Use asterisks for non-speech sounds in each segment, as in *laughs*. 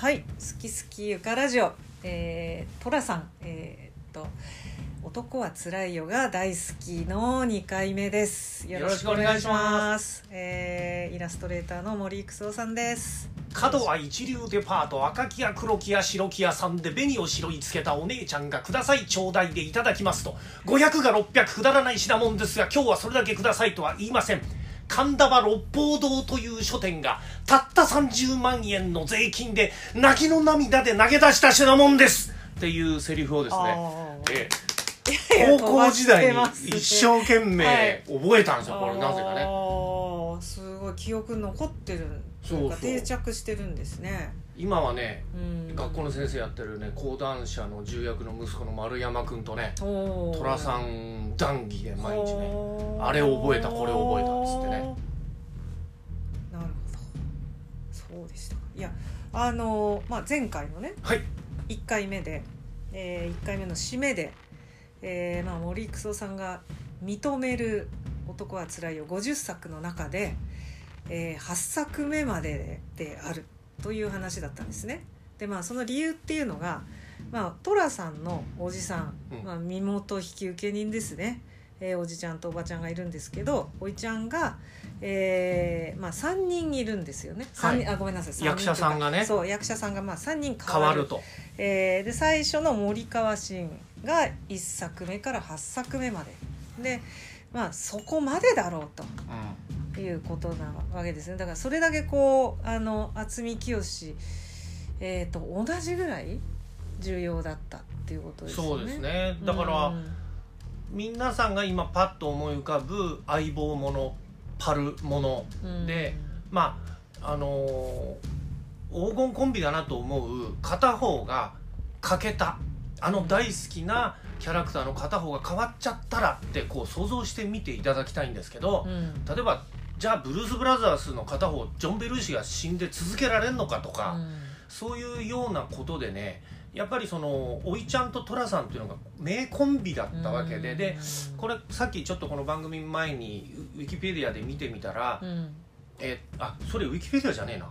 はい、好き好きゆかラジオ、えー、トラさん、えー、っと。男はつらいよが大好きの2回目です。よろしくお願いします。えー、イラストレーターの森育夫さんです。角は一流デパート赤木屋黒木屋白木屋さんで紅を白いつけたお姉ちゃんがくださいちょうだいでいただきますと500が600くだらない品物ですが今日はそれだけくださいとは言いません神田は六方堂という書店がたった30万円の税金で泣きの涙で投げ出した品物です。っていうセリフをですねええ。*laughs* 高校時代に一生懸命はい覚えたんですよ、これ。なぜかね。すごい。記憶に残ってる。そう定着してるんですね。今はねうん。学校の先生やってるね講談社の重役の息子の丸山君とね寅さん談義で毎日ねあれ覚えたこれ覚えたっつってね。なるほど。そうでしたか。いやあのまあ前回のねはい。1回目で、え1回目の締めで、えーまあ、森育夫さんが認める「男はつらいよ」50作の中で、え8作目までであるという話だったんですね。でまあその理由っていうのが、まあ、寅さんのおじさん、うん。まあ、身元引受人ですね、えーおじちゃんとおばちゃんがいるんですけどおいちゃんが、えーまあ、3人いるんんですよね、はい。あごめんなさい。役者さんがね。そう役者さんがまあ3人変わる。と。えーで最初の森川新が1作目から8作目まで。でまあそこまでだろうということなわけですね。だからそれだけこうあの渥美清、えー、と同じぐらい重要だったっていうことですね。そうですね。だから、うん皆さんが今パッと思い浮かぶ相棒ものパルものうん。でまああのー黄金コンビだなと思う片方が欠けたあの大好きなキャラクターの片方が変わっちゃったらってこう想像してみていただきたいんですけど、うん。例えばじゃあブルース・ブラザースの片方ジョン・ベルーシが死んで続けられるのかとか、そういうようなことでねやっぱりそのおいちゃんと寅さんっていうのが名コンビだったわけで、でこれさっきちょっとこの番組前にウィキペディアで見てみたら、うん。えあそれウィキペディアじゃねえな。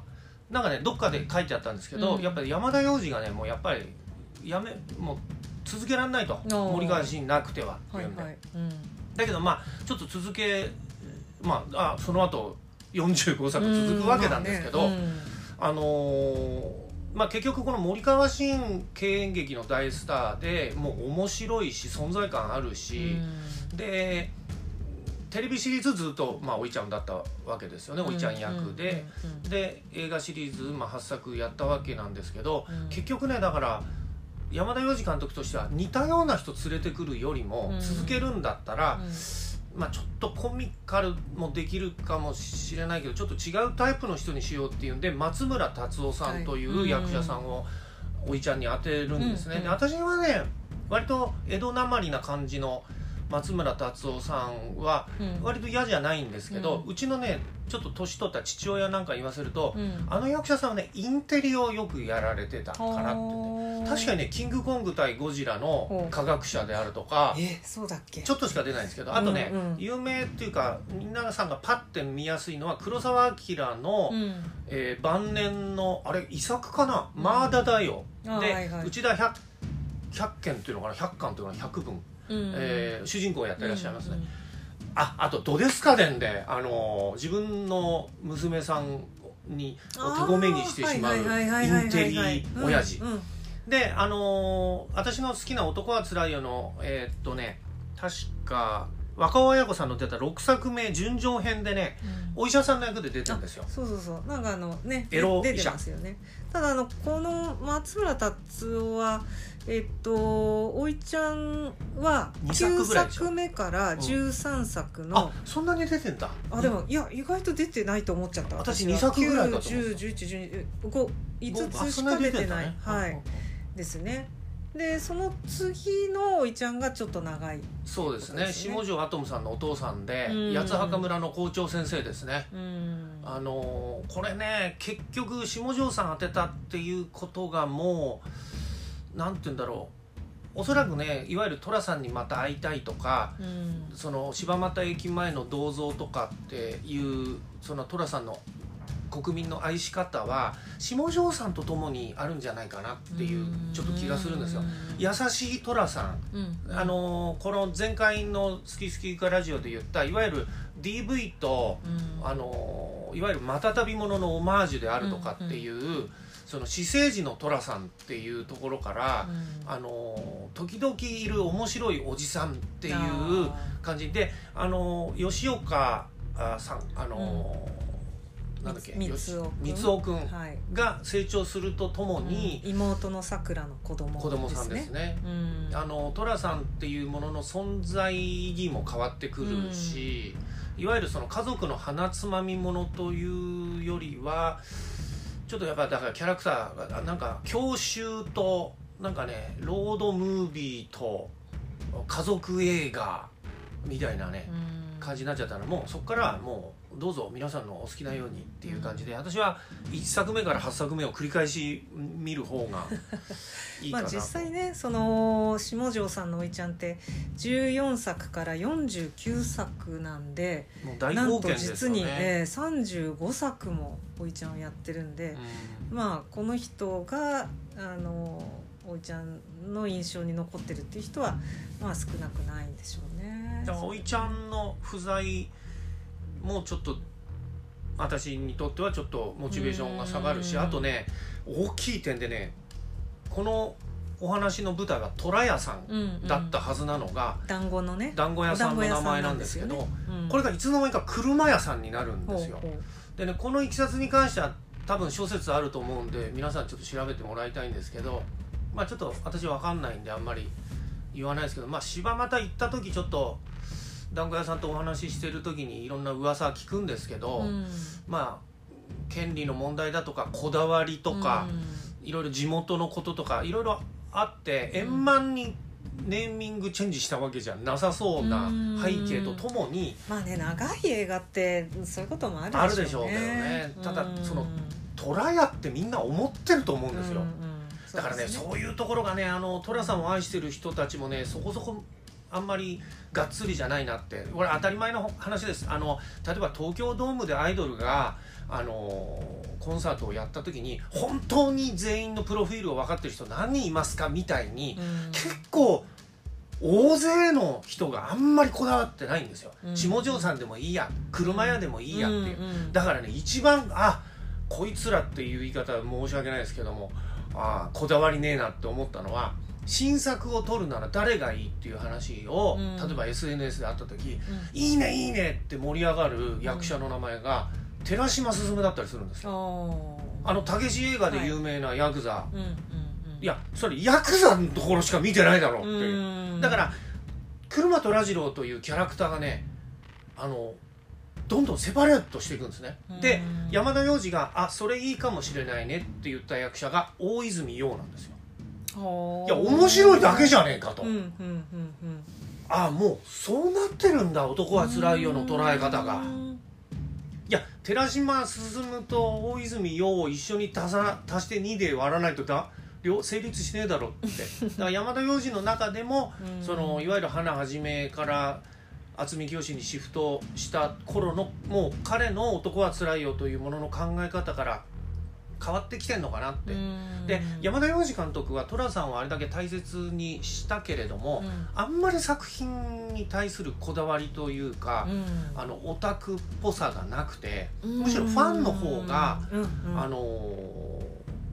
なんかねどっかで書いてあったんですけど、うん。やっぱり山田洋次がねもうやっぱりやめもう続けられないと。ー。森川氏なくてはってはいいうんで、はい。うん。だけどまあちょっと続けまああその後45作続くわけなんですけど、あのーまあ、結局この森川新経演劇の大スターでもう面白いし存在感あるうし、ん。でテレビシリーズずっと、まあ、おいちゃんだったわけですよね、おいちゃん役で、で映画シリーズ、まあ、8作やったわけなんですけど、うん。結局ねだから山田洋次監督としては似たような人連れてくるよりもうん。続けるんだったら、うんまあ、ちょっとコミカルもできるかもしれないけどちょっと違うタイプの人にしようっていうんで松村達夫さんといはいう役者さんをおいちゃんに当てるんですね。うんで私はね割と江戸なまりな感じの松村達夫さんはうん。割と嫌じゃないんですけど、ううちのねちょっと年取った父親なんか言わせると、うん。あの役者さんはねインテリをよくやられてたかなって言って確かにねキングコング対ゴジラの科学者であるとかえそうだっけ？ちょっとしか出ないんですけどあとね、うんうん。有名っていうか皆さんがパッて見やすいのは黒澤明の、うん。えー晩年のあれ遺作かな「うん。マーダだよ」あで、はいはい。内田百百件っていうのかな？100巻っていうのかな？100分、うんえー主人公をやっていらっしゃいますね、うんああと「ドデスカデンで」あのー自分の娘さんにを手ごめにしてしまうインテリ親父。であのー私の好きな「男はつらいよの」えーっとね確か若尾綾子さんの出た6作目純情編でねうん。お医者さんの役で出てるんですよ。そうそうそう。なんかあのねエロ出てますよね。ただあのこの松村達夫はえっとおいちゃんは二作9ぐらいでしょ。作目から13作の、あそんなに出てんだ。あでもいや意外と出てないと思っちゃった。私は二作ぐらいだと思って9101112 5つしか出てないはいですねでその次のおいちゃんがちょっと長い。そうですね。ね。下条アトムさんのお父さんでうん。八幡墓村の校長先生ですね。うん。あのーこれね結局下條さん当てたっていうことがもうなんて言うんだろう。おそらくねいわゆる寅さんにまた会いたいとかうん。その柴又駅前の銅像とかっていうその寅さんの国民の愛し方は下條さんと共にあるんじゃないかなっていうちょっと気がするんですよ。優しい寅さん、うん。あのこの前回の「好き好きかラジオ」で言ったいわゆる DV と、うん。あのいわゆるまたたびもののオマージュであるとかっていう、その私生児の寅さんっていうところから、うん。あの時々いる面白いおじさんっていうあ感じであの吉岡あさんあの、なんだっけ？みつおくんみつおくん。ーはい。が成長するとともに、うん。妹のさくらの子供子供さんですね。うん。あの寅さんっていうものの存在意義も変わってくるし、いわゆるその家族の鼻つまみものというよりはちょっとやっぱだからキャラクターがなんか教習となんかねロードムービーと家族映画みたいなね、うん。感じになっちゃったらもうそこからもうどうぞ皆さんのお好きなようにっていう感じで私は1作目から8作目を繰り返し見る方がいいかなと、*laughs* まあ実際ねその下條さんのおいちゃんって14作から49作なんでもう大なんと貢献です実に。えー35作もおいちゃんをやってるんで、まあこの人があのおいちゃんの印象に残ってるっていう人はまあ少なくないんでしょうね。おいちゃんの不在もちょっと私にとってはちょっとモチベーションが下がるしうん。あとね大きい点でねこのお話の舞台は虎屋さうんうん。んだったはずなのが、団子のね。団子屋さんの名前なんですけどねうん。これがいつの間にか車屋さんになるんですよ。ほうほう。でねこのいきさつに関しては多分諸説あると思うんで皆さんちょっと調べてもらいたいんですけどまあちょっと私わかんないんであんまり言わないですけどまあ柴又行った時ちょっと団子屋さんとお話ししてる時にいろんな噂は聞くんですけど、うん。まあ権利の問題だとかこだわりとか、いろいろ地元のこととかいろいろあって円満にネーミングチェンジしたわけじゃなさそうな背景とともにまあね長い映画ってそういうこともあるでしょうね。あるでしょうけどね。ただその虎屋ってみんな思ってると思うんですよ、だからねそういうところがねあの寅さんを愛してる人たちもねそこそこあんまりがっつりじゃないなって。これ当たり前の話です。あの例えば東京ドームでアイドルがあのコンサートをやった時に本当に全員のプロフィールを分かってる人何人いますかみたいに、結構大勢の人があんまりこだわってないんですよ、うん。下條さんでもいいや。車屋でもいいやっていう、うんうん。だからね一番あこいつらっていう言い方は申し訳ないですけどもあこだわりねえなって思ったのは新作を撮るなら誰がいいっていう話を、うん。例えば SNS であった時うん「いいねいいね」って盛り上がる役者の名前が、寺島進だったりするんですよ。あのたけし映画で有名なヤクザ、うんうんうん。い、やそれヤクザのところしか見てないだろうっていう。うん。だから車虎次郎というキャラクターがねあのどんどんセパレートしていくんですね。でうん。山田洋次が「あそれいいかもしれないね」って言った役者が大泉洋なんですよいや面白いだけじゃねえかと、うんうんうんうん。あもうそうなってるんだ男はつらいよの捉え方が。うん。いや寺島進と大泉洋を一緒に足さ足して2で割らないとだ両成立しねえだろって。*laughs* だから山田洋次の中でもうん。そのいわゆる花はじめから渥美清にシフトした頃のもう彼の「男はつらいよ」というものの考え方から変わってきてんのかなって。うん。で山田洋次監督は寅さんをあれだけ大切にしたけれども、うん。あんまり作品に対するこだわりというか、うん。あのオタクっぽさがなくて、うん。むしろファンの方が、うん。うん。あのー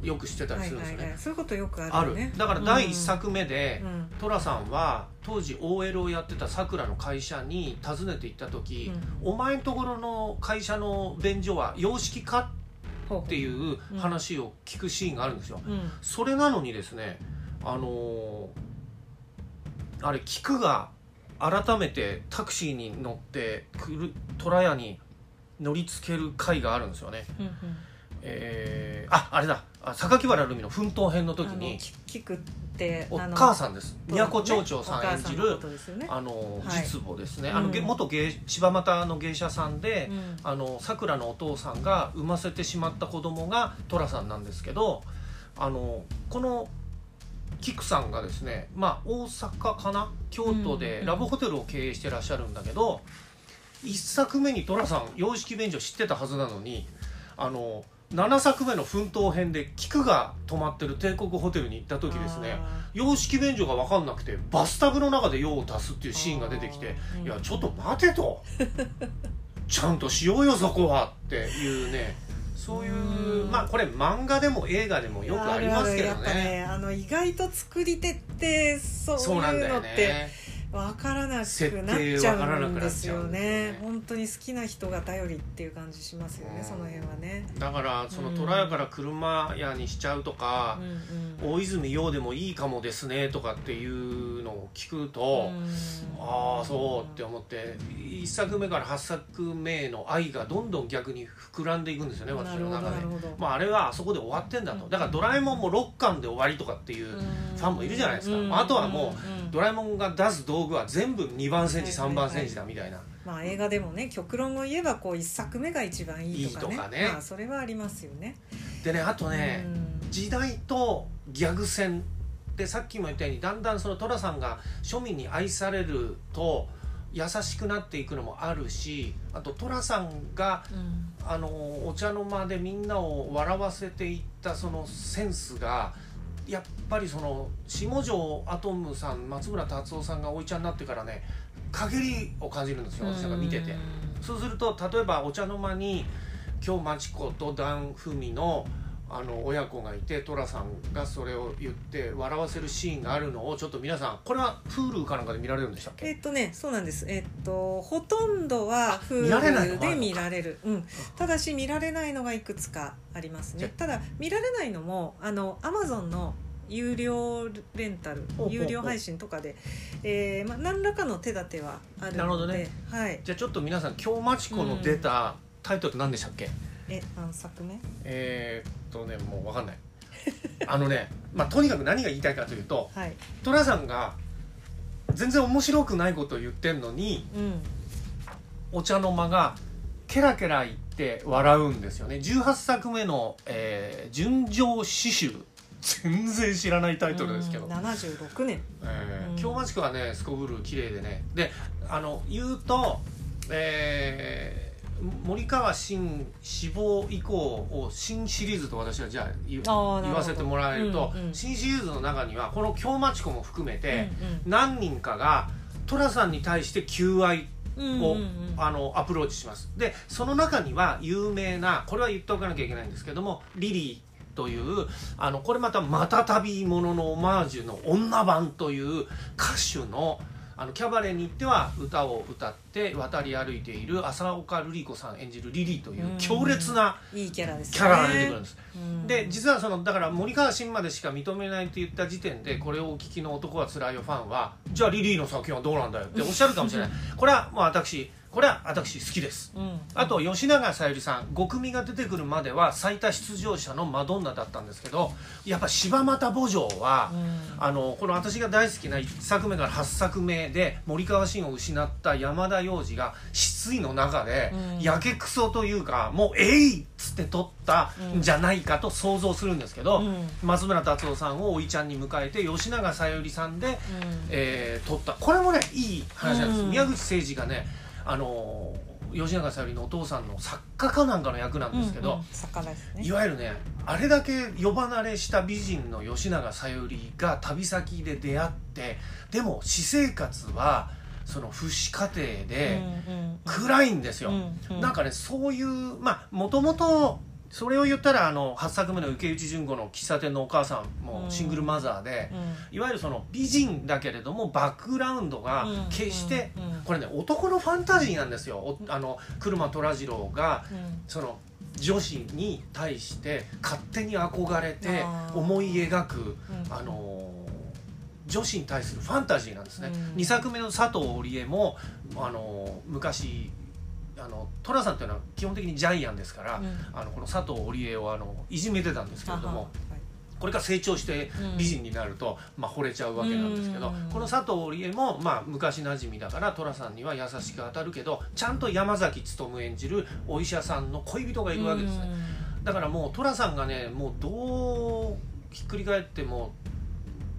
よく知ってたりはいするんですよね。はいはいそういうことよくああるるよね。だから第一作目で、うん。寅さんは当時 OL をやってたさくらの会社に訪ねて行った時、お前んところの会社の便所は洋式かほうっていう話を聞くシーンがあるんですよ。うんそれなのにですねあのーあれ菊が改めてタクシーに乗ってくる虎屋に乗りつける回があるんですよね。うんうんえーああれだ。あ榊原ルミの奮闘編の時にき聞くってお母さんです。そうね。都町長さん演じるね。あのはい。実母ですね、うん。あのげ元芸柴又の芸者さんで、うん。あのさくらのお父さんが産ませてしまった子供が寅さんなんですけどあのこの菊さんがですねまあ大阪かな？京都でうん。ラブホテルを経営してらっしゃるんだけど、一作目に寅さん洋式便所知ってたはずなのにあの7作目の奮闘編で菊が泊まってる帝国ホテルに行った時ですね洋式便所が分かんなくてバスタブの中で用を足すっていうシーンが出てきていやちょっと待てと。*laughs* ちゃんとしようよそこはっていうね。そういううん。まあこれ漫画でも映画でもよくありますけどあるあるねねあの意外と作り手ってそうそうなんだよいうのってね分からなくなっちゃわからなくなっちゃうんうんで。すよねね本当に好きな人が頼りっていう感じしますよねうん。その辺はね。だからそのうん虎屋から車屋にしちゃうとかうんうん大泉洋でもいいかもですねとかっていうのを聞くと、うんああそうって思って1作目から8作目の愛がどんどん逆に膨らんでいくんですよね私の中で。まああれはあそこで終わってんだと。だから「ドラえもん」も6巻で終わりとかっていうファンもいるじゃないですか。うんあとはもうんドラえもんが出す道具は全部2番煎じ3番煎じだみたいな。まあ映画でもね極論を言えばこう一作目が一番いいとかね。いいとかね。まあそれはありますよね。でねあとねうん。時代とギャグ戦でさっきも言ったようにだんだんその寅さんが庶民に愛されると優しくなっていくのもあるしあと寅さんがうん。あのお茶の間でみんなを笑わせていったそのセンスがやっぱりその下條アトムさん松村達夫さんがおいちゃんになってからね陰りを感じるんですよ私が見てて。うんそうすると例えばお茶の間に京町子と段文のあの親子がいて寅さんがそれを言って笑わせるシーンがあるのをちょっと皆さんこれは Hulu かなんかで見られるんでしたっけ？えっとねそうなんです。えっとほとんどは Hulu で見られる。うん。ただし見られないのがいくつかありますね。ただ見られないのもあの Amazon の有料レンタル有料配信とかで、えーまあ、何らかの手立てはあるのでなるほどね。はい。じゃあちょっと皆さん京町子の出たタイトル何でしたっけ、え何作目えーっとねもう分かんない。*laughs* あのねまあとにかく何が言いたいかというとはい。寅さんが全然面白くないことを言ってんのにうん。お茶の間がケラケラ言って笑うんですよね。18作目の「えー純情詩集」全然知らないタイトルですけど。うん、76年うんえー京町子はねすこぶる綺麗でね。であの言うと、えー森川新死亡以降を新シリーズと私はじゃあ言わせてもらえると、うんうん。新シリーズの中にはこの京町子も含めて、うん何人かが寅さんに対して求愛を、あのアプローチします。でその中には有名なこれは言っておかなきゃいけないんですけどもリリーというあのこれまたまたたびもののオマージュの女版という歌手のあのキャバレーに行っては歌を歌って渡り歩いている浅岡瑠璃子さん演じるリリーという強烈ないいキャラですね。キャラが出てくるんです。うん。で実はそのだから森川新までしか認めないと言った時点でこれをお聞きの男はつらいよファンは。じゃあリリーの作品はどうなんだよっておっしゃるかもしれない。*laughs* これはもう私これは私好きです。うん。あと吉永小百合さん5組が出てくるまでは最多出場者のマドンナだったんですけどやっぱ柴又墓場は、あのこの私が大好きな1作目から8作目で森川新を失った山田洋次が失意の中で、うん。やけくそというかもう「えい!」っつって撮ったん。じゃないかと想像するんですけど、うん。松村達夫さんをおいちゃんに迎えて吉永小百合さんで、うん。えー撮った。これもねいい話なんです、うん。宮口誠二がねあのー吉永小百合のお父さんの作家かなんかの役なんですけど、うんうん魚ですね。いわゆるねあれだけ呼ばれした美人の吉永小百合が旅先で出会ってでも私生活はその父子家庭で暗いんですよ、うんうん。なんかねそういうまあもともとそれを言ったらあの8作目の池内淳子の喫茶店のお母さんもシングルマザーで、うん。いわゆるその美人だけれどもバックグラウンドがうん。決して、これね男のファンタジーなんですよ。おあの車虎次郎がうん。その女子に対して勝手に憧れて思い描く、うん。あの女子に対するファンタジーなんですね、うん。2作目の佐藤織江もあの昔あの寅さんっていうのは基本的にジャイアンですから、うん。あのこの佐藤織江をあのいじめてたんですけれどもこれが成長してうん。美人になると、まあ、惚れちゃうわけなんですけど、うん。この佐藤織江も、まあ、昔なじみだから寅さんには優しく当たるけどちゃんと山崎努演じるお医者さんの恋人がいるわけですね、だからもう寅さんがねもうどうひっくり返っても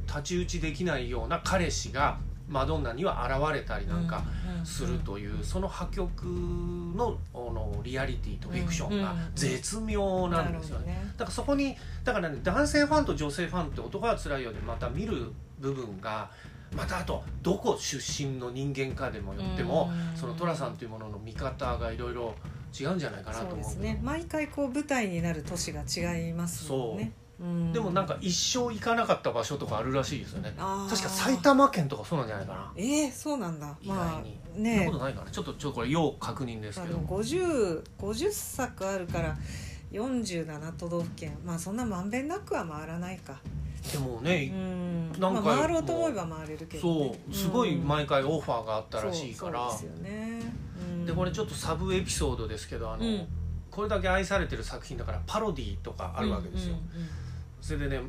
太刀打ちできないような彼氏がマドンナには現れたりなんかするという、その破局のあのリアリティとフィクションが絶妙なんですよね,、ね。だからそこにだからね男性ファンと女性ファンって男はつらいよでまた見る部分がまたあとどこ出身の人間かでもよってもうん。その寅さんというものの見方がいろいろ違うんじゃないかなと思うそうですね。毎回こう舞台になる都市が違いますもんね。う。んでもなんか一生行かなかった場所とかあるらしいですよね。確か埼玉県とかそうなんじゃないかな。えー、そうなんだ。意外まあに、そんなねことないかなちょっとちょっとこれ要確認ですけど。まあでも 50, 50作あるから47都道府県。まあそんなまんべんなくは回らないか。でもうね、ん。なんかまあ、回ろうと思えば回れるけど、ね、そうすごいうん毎回オファーがあったらしいから、そうそうですよね、うん。でこれちょっとサブエピソードですけどあの、うん。これだけ愛されてる作品だからパロディとかあるわけですよ、うんうんそれでね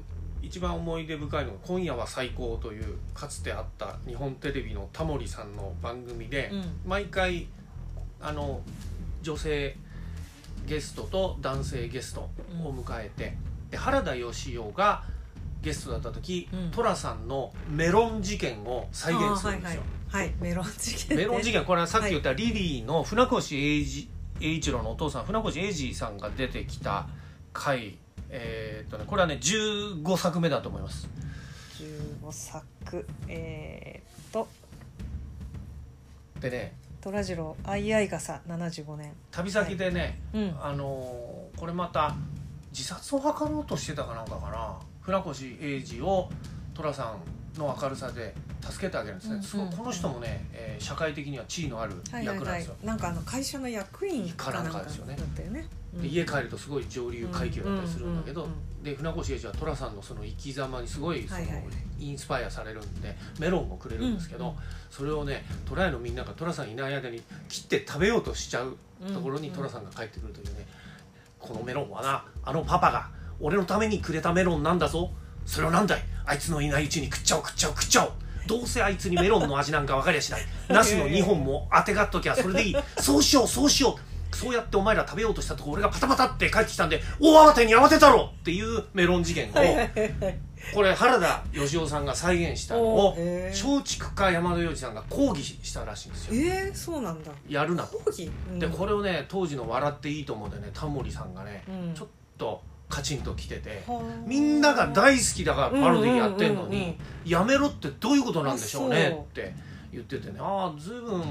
一番思い出深いのが「今夜は最高」というかつてあった日本テレビのタモリさんの番組で、うん。毎回あの女性ゲストと男性ゲストを迎えて、で原田芳雄がゲストだった時うん。寅、さんのメロン事件を再現するんですよ。はいはい、はい、メロン事件、ね、メロン事件これはさっき言ったリリーの船越英二英一郎のお父さん船越英二さんが出てきた回えーっとねこれはね15作目だと思います。15作えー、っと。でね虎次郎相合傘75年。旅先でね、うん。あのーこれまた自殺を図ろうとしてたかなんかかな。船越英二を寅さんの明るさで助けてあげるんですね、うんすごいうんこの人もね、えー社会的には地位のあるはいはいはい。役なんですよ、なんかあの会社の役員かなんかですよね。ったよね、うんで家帰るとすごい上流階級だったりするんだけど、で船越英二は寅さんのその生き様にすごいその、インスパイアされるんでメロンをくれるんですけど、うん。それをね虎屋のみんなが寅さんいない間に切って食べようとしちゃうところにうん寅さんが帰ってくるというね、このメロンはなあのパパが俺のためにくれたメロンなんだぞ。それをなんだい？あいつのいないうちに食っちゃおう食っちゃおう食っちゃおう。どうせあいつにメロンの味なんか分かりゃしない。ナスの2本も当てがっときゃそれでいい。そうしようそうしようそうやってお前ら食べようとしたとこ俺がパタパタって帰ってきたんで大慌てに慌てたろ！っていうメロン事件をこれ原田芳雄さんが再現したのを松竹か山田洋次さんが抗議したらしいんですよ。えー、そうなんだ。やるなうん。でこれをね当時の「笑っていいと思う」でねタモリさんがね、うん。ちょっとカチンときててはあみんなが大好きだからパロディやってんのにやめろってどういうことなんでしょうねって言っててね。ああ随分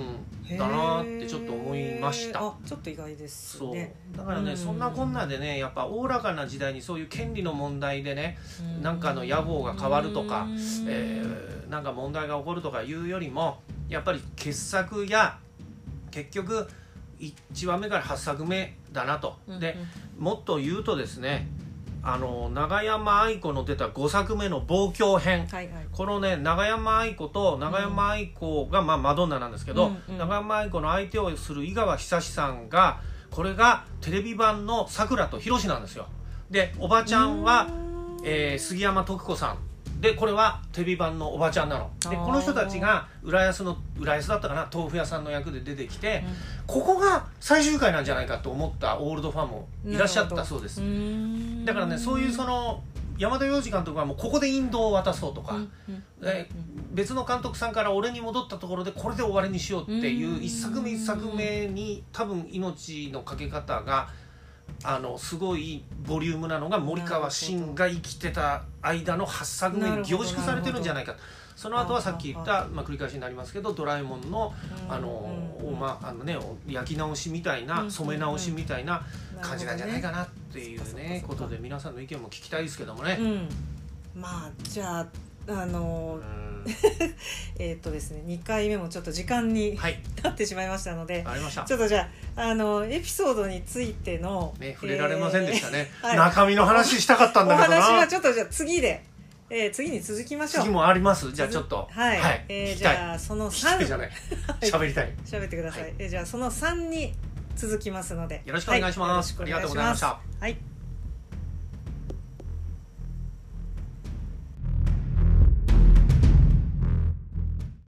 だなってちょっと思いました。ちょっと意外ですそう。ねだからね、うん。そんなこんなでねやっぱおおらかな時代にそういう権利の問題でねなんかの屋号が変わるとかうん。えーなんか問題が起こるとかいうよりもやっぱり傑作や結局1話目から8作目だなと、うん。でもっと言うとですねあの永山愛子の出た5作目の「望郷編」はいはい。このね永山愛子と永山愛子が、まあ、マドンナなんですけど、うんうん。永山愛子の相手をする井川久志さんがこれがテレビ版のさくらとひろしなんですよ。でおばちゃんは、えー杉山徳子さんでこれはテレビ版のおばちゃんなの。でこの人たちが浦安の浦安だったかな豆腐屋さんの役で出てきて、ここが最終回なんじゃないかと思ったオールドファンもいらっしゃったそうです。だからねそういうその山田洋次監督はもうここで引導を渡そうとか、で別の監督さんから俺に戻ったところでこれで終わりにしようっていううん。一作目一作目に多分命のかけ方があのすごいボリュームなのが森川慎が生きてた間の8作目に凝縮されてるんじゃないかその後はさっき言った、まあ、繰り返しになりますけど「ドラえもんの」あの、おまあのね、焼き直しみたいな染め直しみたいな感じなんじゃないかなっていうねねことで皆さんの意見も聞きたいですけどもね。うん。まあじゃああのうん *laughs* えーっとですね2回目もちょっと時間にはい、*laughs* なってしまいましたのでありましたち。ょっとじゃああのエピソードについての、ね、触れられませんでしたね。えーはい中身の話したかったんおだけどな。話はちょっとじゃあ次で、えー次に続きましょう次もあります。じゃあちょっと。はい、はい。えーじ。ゃあその聞きたいじゃ3ない。喋りたい。喋ってください、はいえーじゃあその3に続きますのでよろしくお願いしますありがとうございましたはい